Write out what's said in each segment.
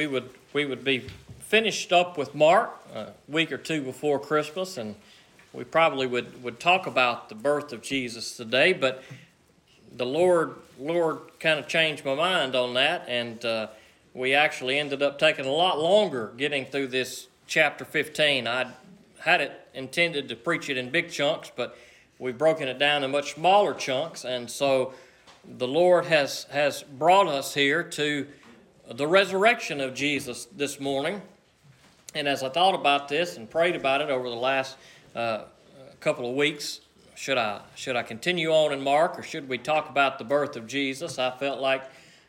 we would we would be finished up with Mark a week or two before Christmas, and we probably would, would talk about the birth of Jesus today. But the Lord Lord kind of changed my mind on that, and uh, we actually ended up taking a lot longer getting through this chapter 15. I had it intended to preach it in big chunks, but we've broken it down in much smaller chunks, and so the Lord has has brought us here to the resurrection of Jesus this morning. And as I thought about this and prayed about it over the last uh, couple of weeks, should I should I continue on in Mark or should we talk about the birth of Jesus? I felt like,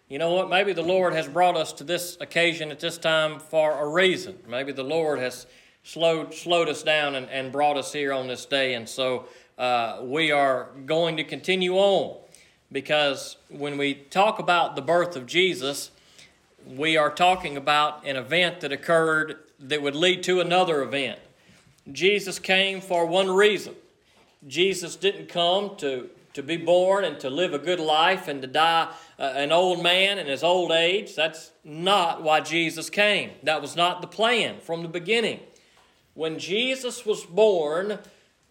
you know what, maybe the Lord has brought us to this occasion at this time for a reason. Maybe the Lord has slowed slowed us down and, and brought us here on this day, and so uh, we are going to continue on because when we talk about the birth of Jesus we are talking about an event that occurred that would lead to another event. Jesus came for one reason. Jesus didn't come to, to be born and to live a good life and to die uh, an old man in his old age. That's not why Jesus came. That was not the plan from the beginning. When Jesus was born,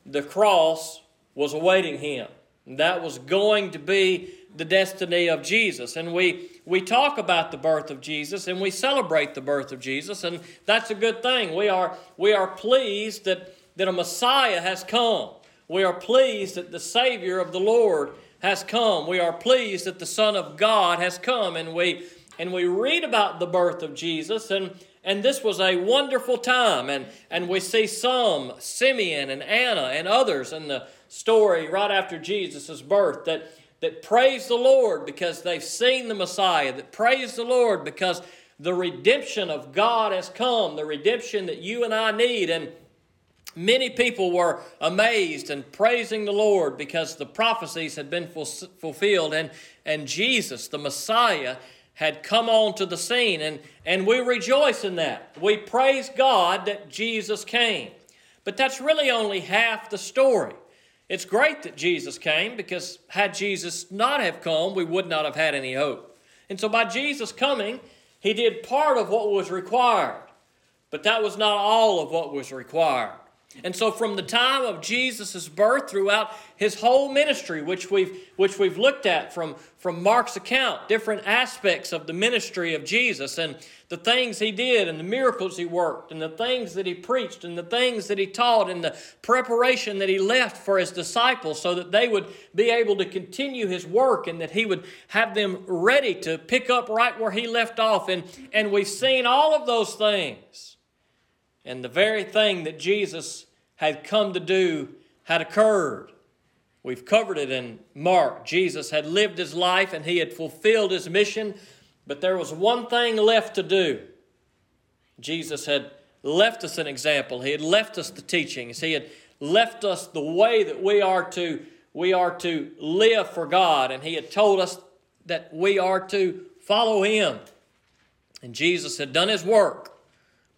the cross was awaiting him. That was going to be the destiny of Jesus. And we, we talk about the birth of Jesus and we celebrate the birth of Jesus, and that's a good thing. We are, we are pleased that, that a Messiah has come. We are pleased that the Savior of the Lord has come. We are pleased that the Son of God has come. And we, and we read about the birth of Jesus, and, and this was a wonderful time. And, and we see some, Simeon and Anna and others in the story right after Jesus' birth, that that praise the Lord because they've seen the Messiah, that praise the Lord because the redemption of God has come, the redemption that you and I need. And many people were amazed and praising the Lord because the prophecies had been fulfilled and, and Jesus, the Messiah, had come onto the scene. And, and we rejoice in that. We praise God that Jesus came. But that's really only half the story. It's great that Jesus came because had Jesus not have come, we would not have had any hope. And so by Jesus coming, he did part of what was required, but that was not all of what was required. And so from the time of Jesus' birth throughout his whole ministry, which we've, which we've looked at from, from Mark's account, different aspects of the ministry of Jesus and the things he did and the miracles he worked and the things that he preached and the things that he taught and the preparation that he left for his disciples so that they would be able to continue his work and that he would have them ready to pick up right where he left off. And, and we've seen all of those things. And the very thing that Jesus had come to do had occurred. We've covered it in Mark. Jesus had lived his life and he had fulfilled his mission, but there was one thing left to do. Jesus had left us an example. He had left us the teachings. He had left us the way that we are to we are to live for God and he had told us that we are to follow him. And Jesus had done his work.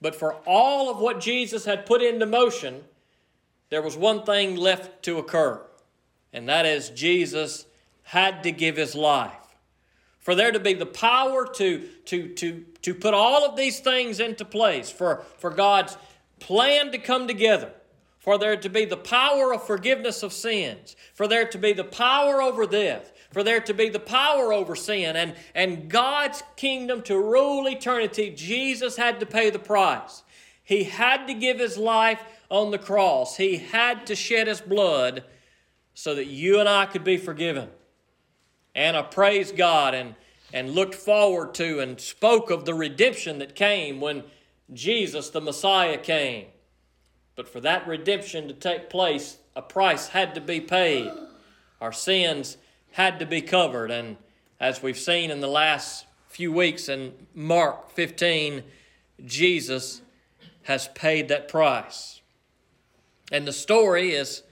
But for all of what Jesus had put into motion, there was one thing left to occur, and that is Jesus had to give his life. For there to be the power to, to, to, to put all of these things into place, for, for God's plan to come together, for there to be the power of forgiveness of sins, for there to be the power over death, for there to be the power over sin and, and God's kingdom to rule eternity, Jesus had to pay the price. He had to give his life on the cross, he had to shed his blood so that you and I could be forgiven. And I praised God and, and looked forward to and spoke of the redemption that came when Jesus, the Messiah, came. But for that redemption to take place, a price had to be paid. Our sins had to be covered. And as we've seen in the last few weeks in Mark 15, Jesus has paid that price. And the story is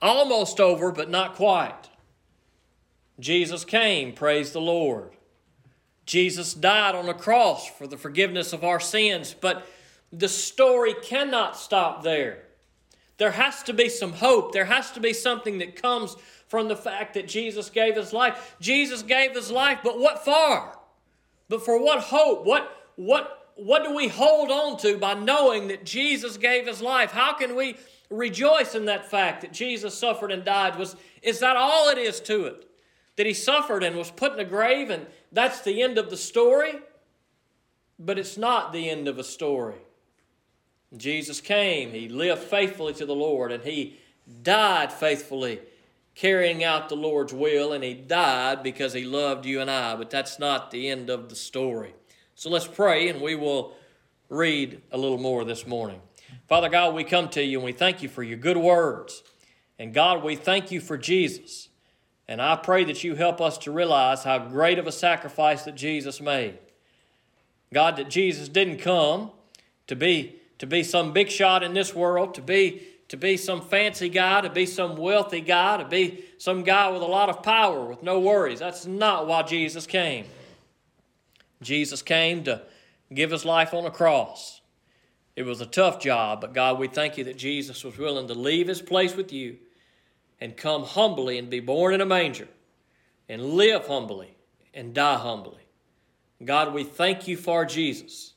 almost over, but not quite. Jesus came, praise the Lord. Jesus died on the cross for the forgiveness of our sins, but the story cannot stop there. There has to be some hope. There has to be something that comes from the fact that Jesus gave his life. Jesus gave his life, but what for? But for what hope? What what what do we hold on to by knowing that Jesus gave his life? How can we rejoice in that fact that Jesus suffered and died? Was, is that all it is to it? That he suffered and was put in a grave and that's the end of the story? But it's not the end of a story. Jesus came, he lived faithfully to the Lord, and he died faithfully, carrying out the Lord's will, and he died because he loved you and I. But that's not the end of the story. So let's pray, and we will read a little more this morning. Father God, we come to you and we thank you for your good words. And God, we thank you for Jesus. And I pray that you help us to realize how great of a sacrifice that Jesus made. God, that Jesus didn't come to be, to be some big shot in this world, to be, to be some fancy guy, to be some wealthy guy, to be some guy with a lot of power, with no worries. That's not why Jesus came. Jesus came to give his life on a cross. It was a tough job, but God, we thank you that Jesus was willing to leave his place with you and come humbly and be born in a manger and live humbly and die humbly. God, we thank you for Jesus.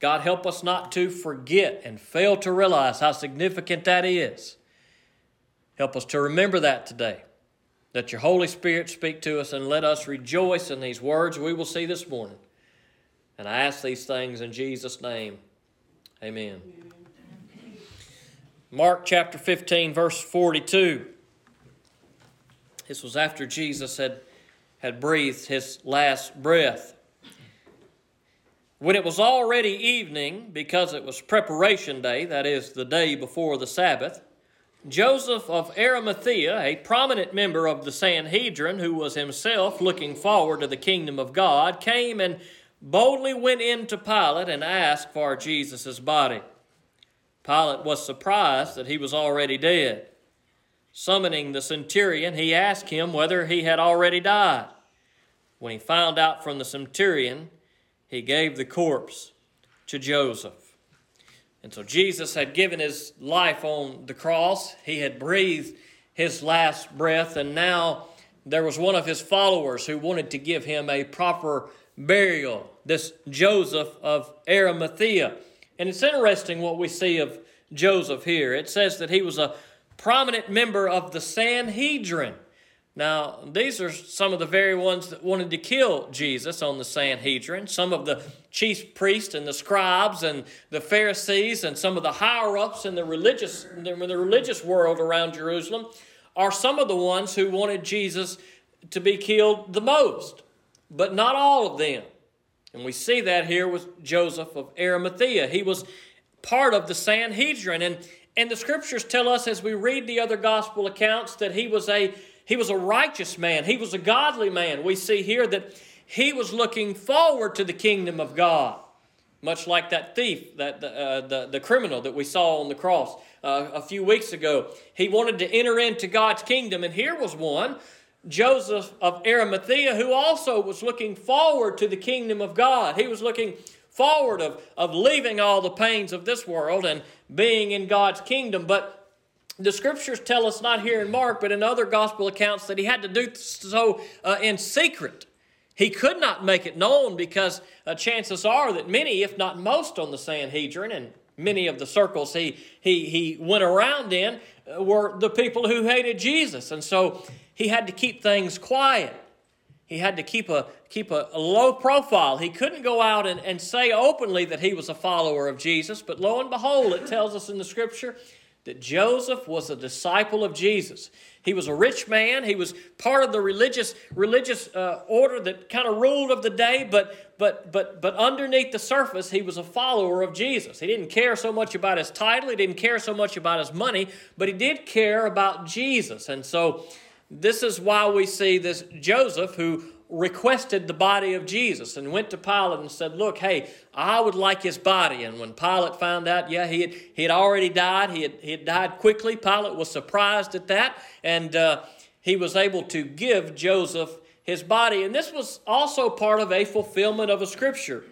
God, help us not to forget and fail to realize how significant that is. Help us to remember that today. Let your Holy Spirit speak to us and let us rejoice in these words we will see this morning. And I ask these things in Jesus' name. Amen. Mark chapter 15, verse 42. This was after Jesus had, had breathed his last breath. When it was already evening, because it was preparation day, that is, the day before the Sabbath, Joseph of Arimathea, a prominent member of the Sanhedrin, who was himself looking forward to the kingdom of God, came and boldly went in to Pilate and asked for Jesus' body. Pilate was surprised that he was already dead. Summoning the centurion, he asked him whether he had already died. When he found out from the centurion, he gave the corpse to Joseph. And so Jesus had given his life on the cross. He had breathed his last breath, and now there was one of his followers who wanted to give him a proper burial, this Joseph of Arimathea. And it's interesting what we see of Joseph here. It says that he was a prominent member of the Sanhedrin. Now, these are some of the very ones that wanted to kill Jesus on the Sanhedrin. Some of the chief priests and the scribes and the Pharisees and some of the higher ups in the religious, in the religious world around Jerusalem are some of the ones who wanted Jesus to be killed the most, but not all of them. And we see that here with Joseph of Arimathea. He was part of the Sanhedrin. And, and the scriptures tell us as we read the other gospel accounts that he was a he was a righteous man. He was a godly man. We see here that he was looking forward to the kingdom of God, much like that thief, that the, uh, the, the criminal that we saw on the cross uh, a few weeks ago. He wanted to enter into God's kingdom, and here was one, Joseph of Arimathea, who also was looking forward to the kingdom of God. He was looking forward of, of leaving all the pains of this world and being in God's kingdom. But the scriptures tell us, not here in Mark, but in other gospel accounts, that he had to do so uh, in secret. He could not make it known because uh, chances are that many, if not most, on the Sanhedrin and many of the circles he, he, he went around in uh, were the people who hated Jesus. And so he had to keep things quiet. He had to keep a, keep a, a low profile. He couldn't go out and, and say openly that he was a follower of Jesus, but lo and behold, it tells us in the scripture that Joseph was a disciple of Jesus. He was a rich man. He was part of the religious religious uh, order that kind of ruled of the day, but but but but underneath the surface, he was a follower of Jesus. He didn't care so much about his title. He didn't care so much about his money, but he did care about Jesus. And so, this is why we see this Joseph who requested the body of Jesus and went to Pilate and said, Look, hey, I would like his body. And when Pilate found out, yeah, he had, he had already died, he had, he had died quickly, Pilate was surprised at that, and uh, he was able to give Joseph his body. And this was also part of a fulfillment of a scripture.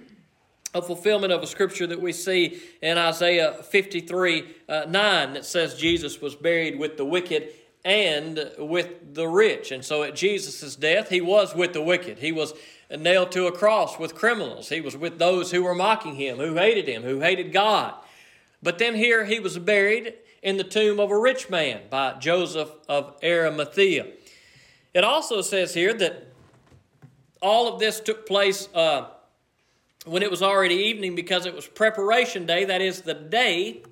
A fulfillment of a scripture that we see in Isaiah 53 uh, 9 that says Jesus was buried with the wicked and with the rich. And so at Jesus' death, he was with the wicked. He was nailed to a cross with criminals. He was with those who were mocking him, who hated him, who hated God. But then here he was buried in the tomb of a rich man by Joseph of Arimathea. It also says here that all of this took place uh, when it was already evening because it was preparation day, that is, the day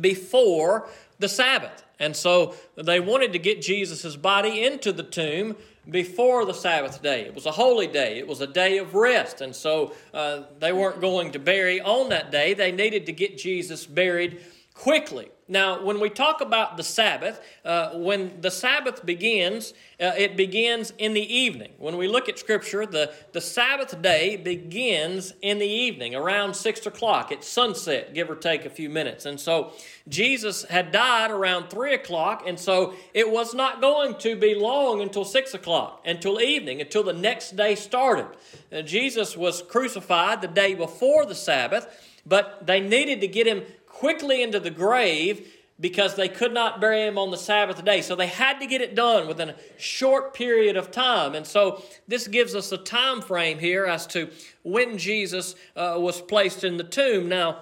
before the Sabbath. And so they wanted to get Jesus' body into the tomb before the Sabbath day. It was a holy day, it was a day of rest. And so uh, they weren't going to bury on that day. They needed to get Jesus buried quickly. Now, when we talk about the Sabbath, uh, when the Sabbath begins, uh, it begins in the evening. When we look at Scripture, the, the Sabbath day begins in the evening, around 6 o'clock. It's sunset, give or take a few minutes. And so Jesus had died around 3 o'clock, and so it was not going to be long until 6 o'clock, until evening, until the next day started. Uh, Jesus was crucified the day before the Sabbath, but they needed to get him quickly into the grave because they could not bury him on the Sabbath day. So they had to get it done within a short period of time. And so this gives us a time frame here as to when Jesus uh, was placed in the tomb. Now,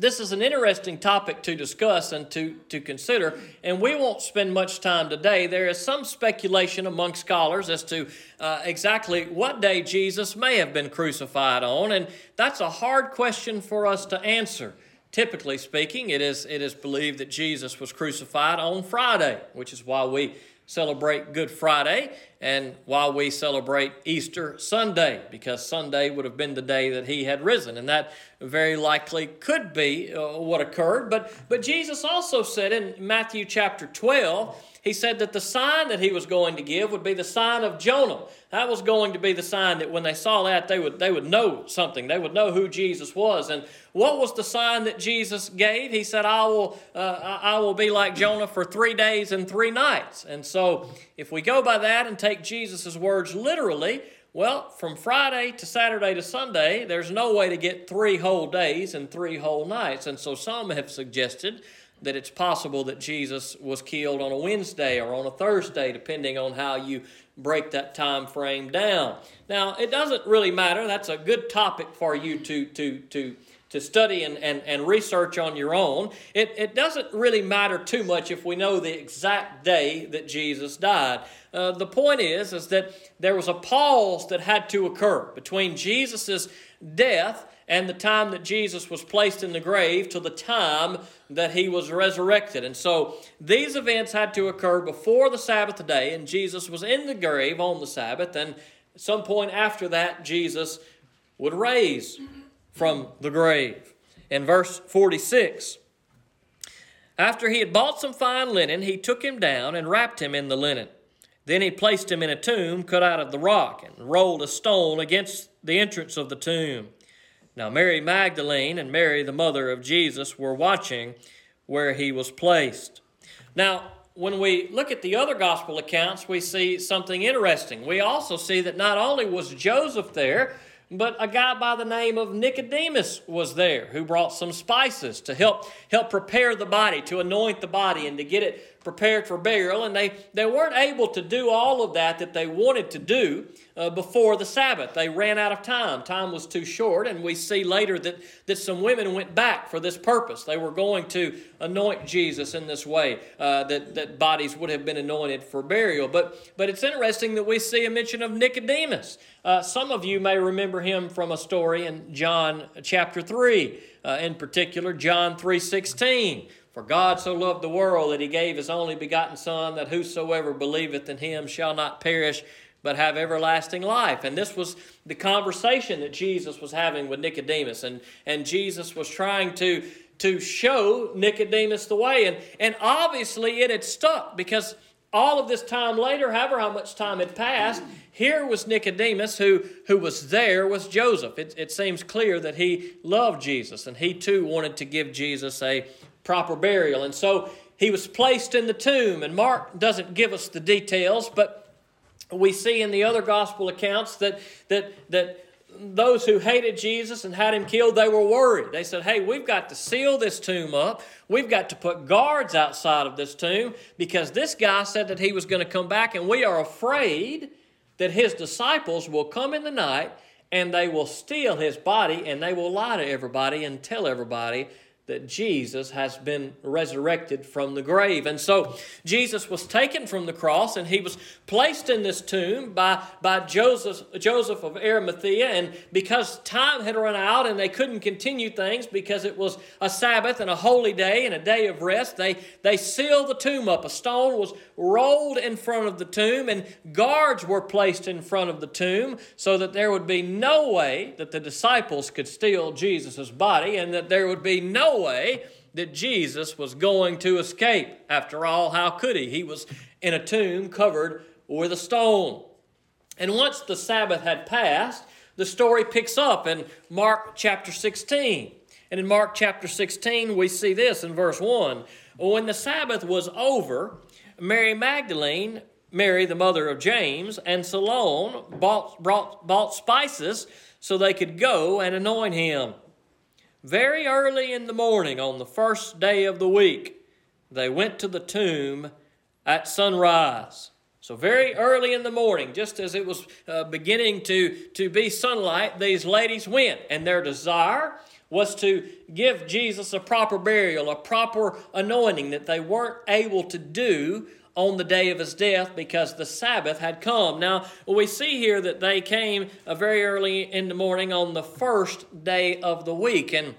this is an interesting topic to discuss and to, to consider, and we won't spend much time today. There is some speculation among scholars as to uh, exactly what day Jesus may have been crucified on, and that's a hard question for us to answer. Typically speaking, it is, it is believed that Jesus was crucified on Friday, which is why we celebrate Good Friday and why we celebrate Easter Sunday, because Sunday would have been the day that he had risen. And that very likely could be uh, what occurred. But, but Jesus also said in Matthew chapter 12, he said that the sign that he was going to give would be the sign of Jonah. That was going to be the sign that when they saw that, they would, they would know something. They would know who Jesus was. And what was the sign that Jesus gave? He said, I will, uh, I will be like Jonah for three days and three nights. And so, if we go by that and take Jesus' words literally, well, from Friday to Saturday to Sunday, there's no way to get three whole days and three whole nights. And so, some have suggested that it's possible that Jesus was killed on a Wednesday or on a Thursday, depending on how you break that time frame down. Now, it doesn't really matter. That's a good topic for you to, to, to, to study and, and, and research on your own. It, it doesn't really matter too much if we know the exact day that Jesus died. Uh, the point is, is that there was a pause that had to occur between Jesus' death and the time that Jesus was placed in the grave to the time that he was resurrected. And so these events had to occur before the Sabbath day, and Jesus was in the grave on the Sabbath, and some point after that, Jesus would raise from the grave. In verse 46, after he had bought some fine linen, he took him down and wrapped him in the linen. Then he placed him in a tomb cut out of the rock and rolled a stone against the entrance of the tomb. Now, Mary Magdalene and Mary, the mother of Joses, were watching where he was placed. Now, when we look at the other gospel accounts, we see something interesting. We also see that not only was Joseph there, but a guy by the name of Nicodemus was there who brought some spices to help help prepare the body, to anoint the body and to get it prepared for burial. And they, they weren't able to do all of that that they wanted to do uh, before the Sabbath. They ran out of time. Time was too short, and we see later that, that some women went back for this purpose. They were going to anoint Jesus in this way, uh, that, that bodies would have been anointed for burial. But, but it's interesting that we see a mention of Nicodemus. Uh, some of you may remember him from a story in John chapter 3, uh, in particular, John 3.16. For God so loved the world that he gave his only begotten Son, that whosoever believeth in him shall not perish, but have everlasting life. And this was the conversation that Jesus was having with Nicodemus. And, and Jesus was trying to, to show Nicodemus the way. And, and obviously it had stuck because all of this time later, however how much time had passed, here was Nicodemus who, who was there was Joseph. It, it seems clear that he loved Jesus and he too wanted to give Jesus a proper burial. And so he was placed in the tomb. And Mark doesn't give us the details, but we see in the other gospel accounts that, that, that those who hated Jesus and had him killed, they were worried. They said, Hey, we've got to seal this tomb up. We've got to put guards outside of this tomb because this guy said that he was going to come back, and we are afraid that his disciples will come in the night and they will steal his body and they will lie to everybody and tell everybody that Jesus has been resurrected from the grave. And so Jesus was taken from the cross and he was placed in this tomb by, by Joseph, Joseph of Arimathea. And because time had run out and they couldn't continue things because it was a Sabbath and a holy day and a day of rest, they, they sealed the tomb up. A stone was rolled in front of the tomb and guards were placed in front of the tomb so that there would be no way that the disciples could steal Jesus' body and that there would be no way that Jesus was going to escape. After all, how could he? He was in a tomb covered with a stone. And once the Sabbath had passed, the story picks up in Mark chapter 16. And in Mark chapter 16, we see this in verse 1. When the Sabbath was over, Mary Magdalene, Mary, the mother of James, and Salome bought, brought, bought spices so they could go and anoint him. Very early in the morning on the first day of the week, they went to the tomb at sunrise. So, very early in the morning, just as it was uh, beginning to, to be sunlight, these ladies went, and their desire was to give Jesus a proper burial, a proper anointing that they weren't able to do on the day of his death because the Sabbath had come. Now, we see here that they came very early in the morning on the first day of the week. And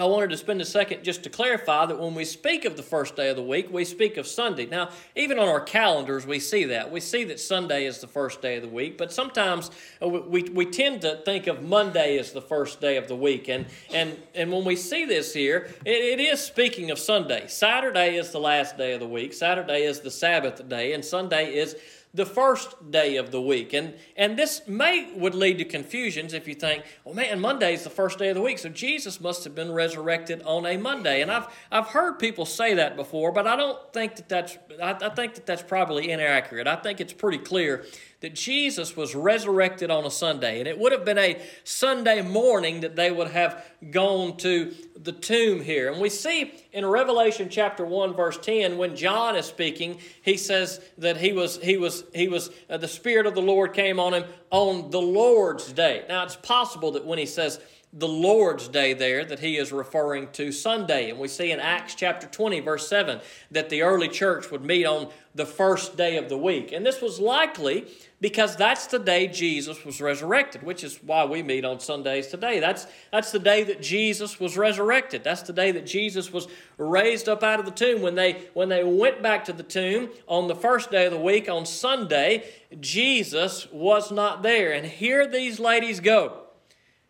I wanted to spend a second just to clarify that when we speak of the first day of the week, we speak of Sunday. Now, even on our calendars, we see that. We see that Sunday is the first day of the week, but sometimes uh, we, we tend to think of Monday as the first day of the week. And, and, and when we see this here, it, it is speaking of Sunday. Saturday is the last day of the week, Saturday is the Sabbath day, and Sunday is the first day of the week. And, and this may would lead to confusions if you think, well, man, Monday is the first day of the week, so Jesus must have been resurrected on a Monday. And I've, I've heard people say that before, but I don't think that that's, I, I think that that's probably inaccurate. I think it's pretty clear that Jesus was resurrected on a Sunday. And it would have been a Sunday morning that they would have gone to the tomb here. And we see in Revelation chapter 1 verse 10 when John is speaking, he says that he was he was he was uh, the spirit of the Lord came on him on the Lord's day. Now it's possible that when he says the Lord's Day there that he is referring to Sunday. And we see in Acts chapter 20, verse 7, that the early church would meet on the first day of the week. And this was likely because that's the day Jesus was resurrected, which is why we meet on Sundays today. That's, that's the day that Jesus was resurrected. That's the day that Jesus was raised up out of the tomb. When they, when they went back to the tomb on the first day of the week, on Sunday, Jesus was not there. And here these ladies go.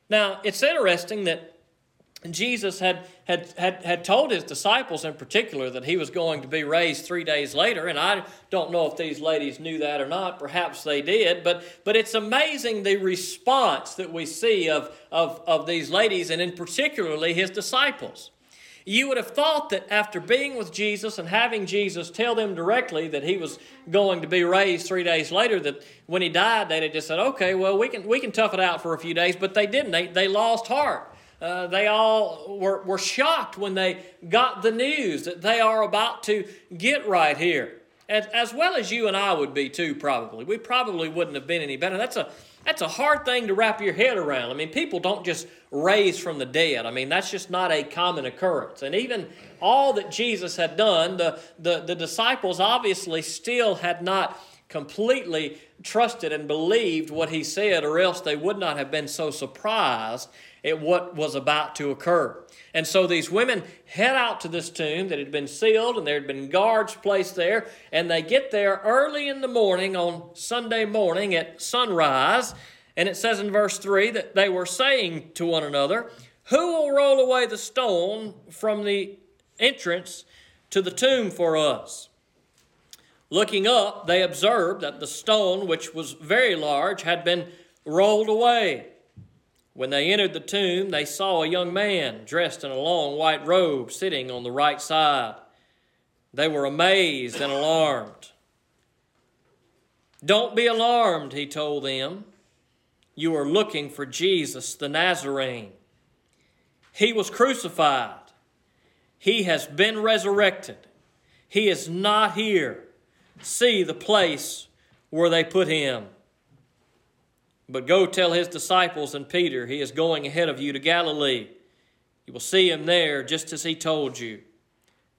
Now, it's interesting that Jesus had, had, had, had told his disciples in particular that he was going to be raised three days later, and I don't know if these ladies knew that or not. Perhaps they did, but, but it's amazing the response that we see of, of, of these ladies, and in particularly his disciples. You would have thought that after being with Jesus and having Jesus tell them directly that he was going to be raised three days later, that when he died, they'd have just said, okay, well, we can, we can tough it out for a few days, but they didn't. They, they lost heart. Uh, they all were, were shocked when they got the news that they are about to get right here. As, as well as you and I would be too, probably. We probably wouldn't have been any better. That's a, that's a hard thing to wrap your head around. I mean, people don't just raise from the dead. I mean, that's just not a common occurrence. And even all that Jesus had done, the, the, the disciples obviously still had not completely trusted and believed what he said, or else they would not have been so surprised at what was about to occur. And so these women head out to this tomb that had been sealed, and there had been guards placed there, and they get there early in the morning on Sunday morning at sunrise. And it says in verse 3 that they were saying to one another, Who will roll away the stone from the entrance to the tomb for us? Looking up, they observed that the stone, which was very large, had been rolled away. When they entered the tomb, they saw a young man dressed in a long white robe sitting on the right side. They were amazed and alarmed. Don't be alarmed, he told them. you are looking for Jesus the Nazarene. He was crucified. He has been resurrected. He is not here. See the place where they put him. But go tell his disciples and Peter, he is going ahead of you to Galilee. You will see him there just as he told you.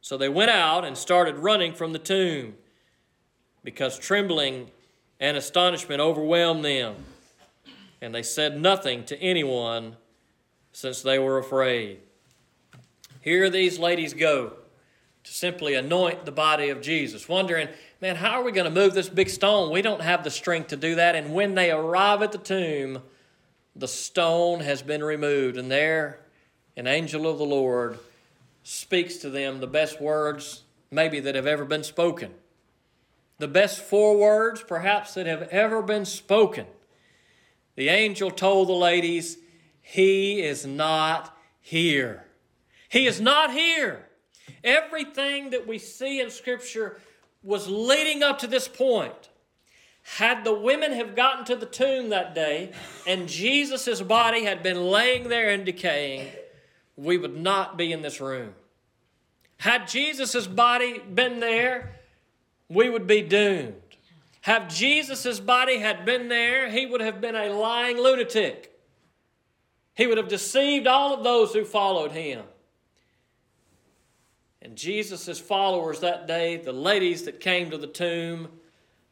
So they went out and started running from the tomb because trembling and astonishment overwhelmed them. And they said nothing to anyone since they were afraid. Here these ladies go to simply anoint the body of Jesus, wondering, man, how are we going to move this big stone? We don't have the strength to do that. And when they arrive at the tomb, the stone has been removed, and there an angel of the Lord speaks to them the best words maybe that have ever been spoken. The best four words perhaps that have ever been spoken. The angel told the ladies, He is not here. He is not here. Everything that we see in Scripture was leading up to this point. Had the women have gotten to the tomb that day and Jesus' body had been laying there and decaying, we would not be in this room. Had Jesus' body been there, we would be doomed. Have Jesus' body had been there, he would have been a lying lunatic. He would have deceived all of those who followed him. And Jesus' followers that day, the ladies that came to the tomb,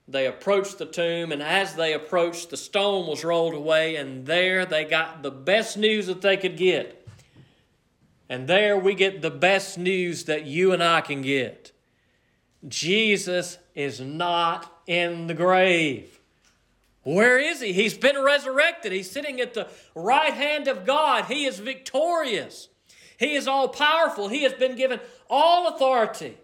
they approached the tomb, and as they approached, the stone was rolled away, and there they got the best news that they could get. And there we get the best news that you and I can get Jesus is not in the grave. Where is he? He's been resurrected. He's sitting at the right hand of God. He is victorious. He is all powerful. He has been given all authority.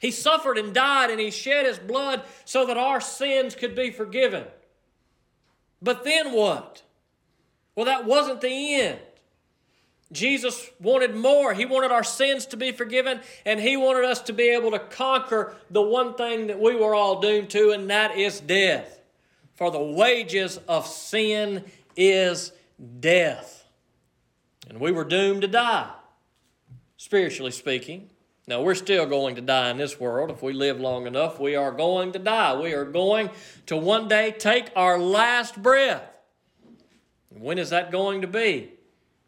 He suffered and died and he shed his blood so that our sins could be forgiven. But then what? Well, that wasn't the end. Jesus wanted more. He wanted our sins to be forgiven, and He wanted us to be able to conquer the one thing that we were all doomed to, and that is death. For the wages of sin is death. And we were doomed to die, spiritually speaking. Now, we're still going to die in this world. If we live long enough, we are going to die. We are going to one day take our last breath. When is that going to be?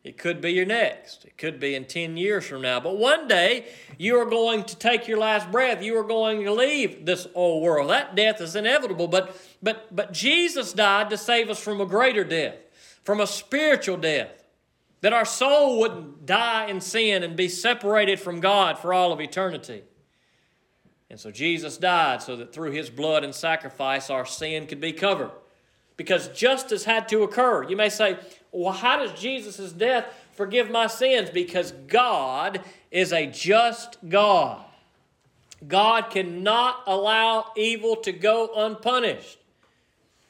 It could be your next. It could be in 10 years from now. But one day, you are going to take your last breath. You are going to leave this old world. That death is inevitable. But, but, but Jesus died to save us from a greater death, from a spiritual death. That our soul wouldn't die in sin and be separated from God for all of eternity. And so Jesus died so that through his blood and sacrifice, our sin could be covered. Because justice had to occur. You may say, well, how does Jesus' death forgive my sins? Because God is a just God. God cannot allow evil to go unpunished,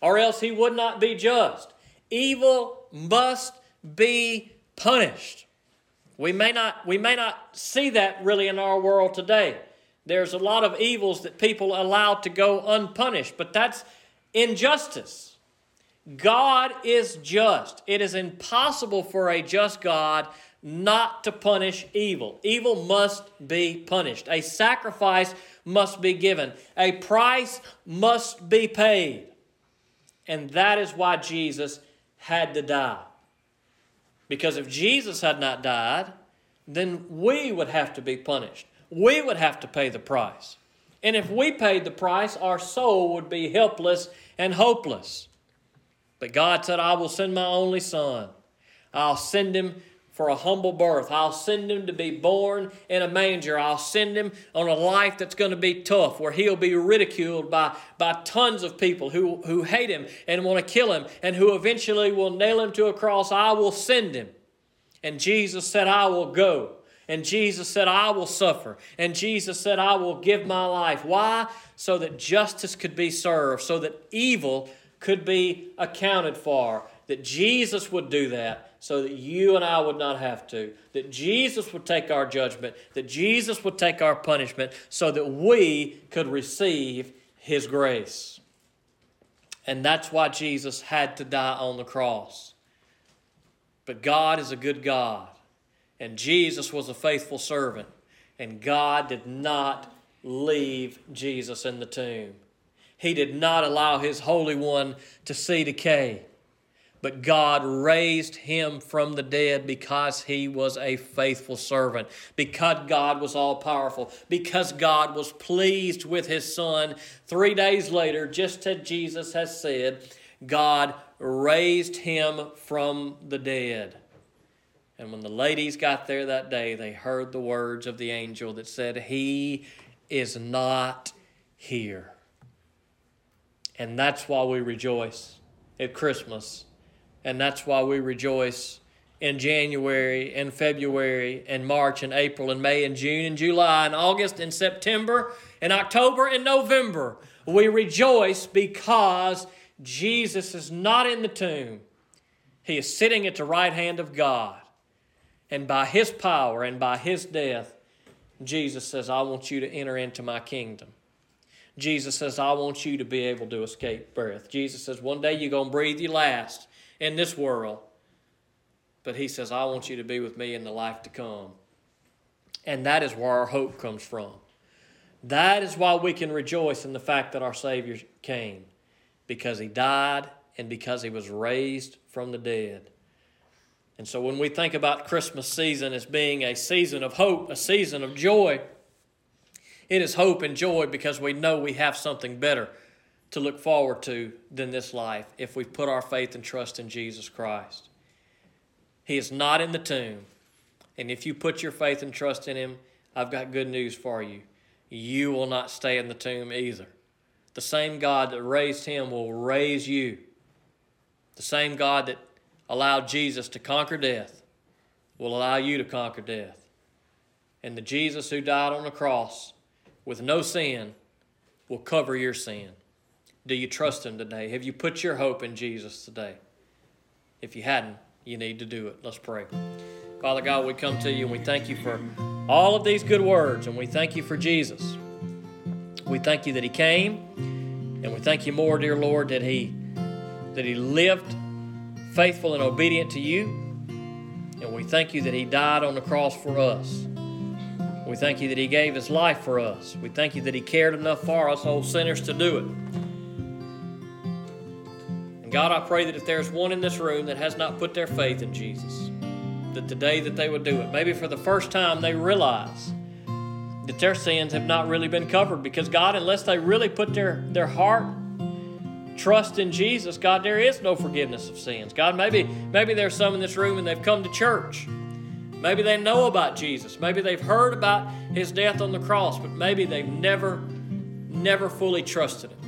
or else he would not be just. Evil must be punished. We may not, we may not see that really in our world today. There's a lot of evils that people allow to go unpunished, but that's injustice. God is just. It is impossible for a just God not to punish evil. Evil must be punished. A sacrifice must be given. A price must be paid. And that is why Jesus had to die. Because if Jesus had not died, then we would have to be punished. We would have to pay the price. And if we paid the price, our soul would be helpless and hopeless. But God said, I will send my only son. I'll send him for a humble birth. I'll send him to be born in a manger. I'll send him on a life that's going to be tough, where he'll be ridiculed by, by tons of people who, who hate him and want to kill him and who eventually will nail him to a cross. I will send him. And Jesus said, I will go. And Jesus said, I will suffer. And Jesus said, I will give my life. Why? So that justice could be served, so that evil could be accounted for. That Jesus would do that so that you and I would not have to. That Jesus would take our judgment. That Jesus would take our punishment so that we could receive His grace. And that's why Jesus had to die on the cross. But God is a good God, and Jesus was a faithful servant, and God did not leave Jesus in the tomb. He did not allow His Holy One to see decay. But God raised him from the dead because he was a faithful servant, because God was all powerful, because God was pleased with his son. Three days later, just as Jesus has said, God raised him from the dead. And when the ladies got there that day, they heard the words of the angel that said, He is not here. And that's why we rejoice at Christmas and that's why we rejoice in January and February and March and April and May and June and July and August and September and October and November. We rejoice because Jesus is not in the tomb. He is sitting at the right hand of God. And by His power and by His death, Jesus says, I want you to enter into my kingdom. Jesus says, I want you to be able to escape birth. Jesus says, one day you're going to breathe your last in this world. But he says, I want you to be with me in the life to come. And that is where our hope comes from. That is why we can rejoice in the fact that our Savior came, because he died and because he was raised from the dead. And so when we think about Christmas season as being a season of hope, a season of joy, it is hope and joy because we know we have something better to look forward to than this life if we put our faith and trust in Jesus Christ. He is not in the tomb. And if you put your faith and trust in Him, I've got good news for you. You will not stay in the tomb either. The same God that raised Him will raise you. The same God that allowed Jesus to conquer death will allow you to conquer death. And the Jesus who died on the cross with no sin will cover your sin. Do you trust Him today? Have you put your hope in Jesus today? If you hadn't, you need to do it. Let's pray. Father God, we come to you and we thank you for all of these good words and we thank you for Jesus. We thank you that He came and we thank you more, dear Lord, that He that He lived faithful and obedient to you. And we thank you that He died on the cross for us. We thank you that He gave His life for us. We thank you that He cared enough for us, old sinners, to do it. And God, I pray that if there's one in this room that has not put their faith in Jesus, that today that they would do it. Maybe for the first time they realize that their sins have not really been covered because God, unless they really put their, their heart trust in Jesus, God, there is no forgiveness of sins. God, maybe maybe there's some in this room and they've come to church. Maybe they know about Jesus. Maybe they've heard about his death on the cross, but maybe they've never, never fully trusted him.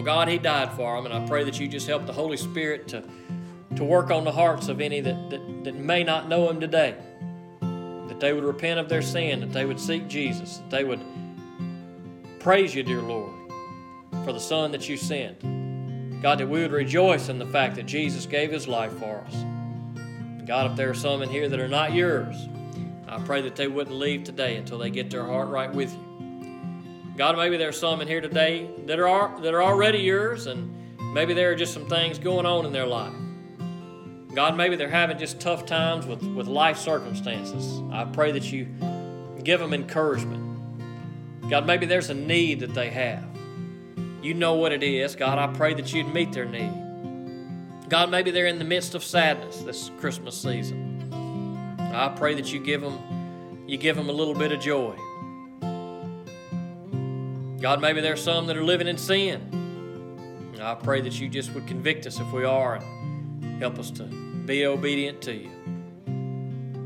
Well, God, He died for them, and I pray that you just help the Holy Spirit to, to work on the hearts of any that, that, that may not know Him today. That they would repent of their sin, that they would seek Jesus, that they would praise you, dear Lord, for the Son that you sent. God, that we would rejoice in the fact that Jesus gave His life for us. God, if there are some in here that are not yours, I pray that they wouldn't leave today until they get their heart right with you. God, maybe there's some in here today that are that are already yours, and maybe there are just some things going on in their life. God, maybe they're having just tough times with, with life circumstances. I pray that you give them encouragement. God, maybe there's a need that they have. You know what it is. God, I pray that you'd meet their need. God, maybe they're in the midst of sadness this Christmas season. I pray that you give them, you give them a little bit of joy. God, maybe there's some that are living in sin. I pray that you just would convict us if we are and help us to be obedient to you.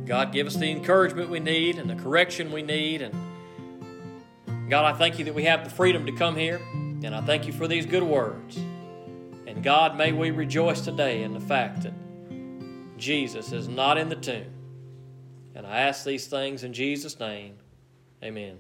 God, give us the encouragement we need and the correction we need. And God, I thank you that we have the freedom to come here. And I thank you for these good words. And God, may we rejoice today in the fact that Jesus is not in the tomb. And I ask these things in Jesus' name. Amen.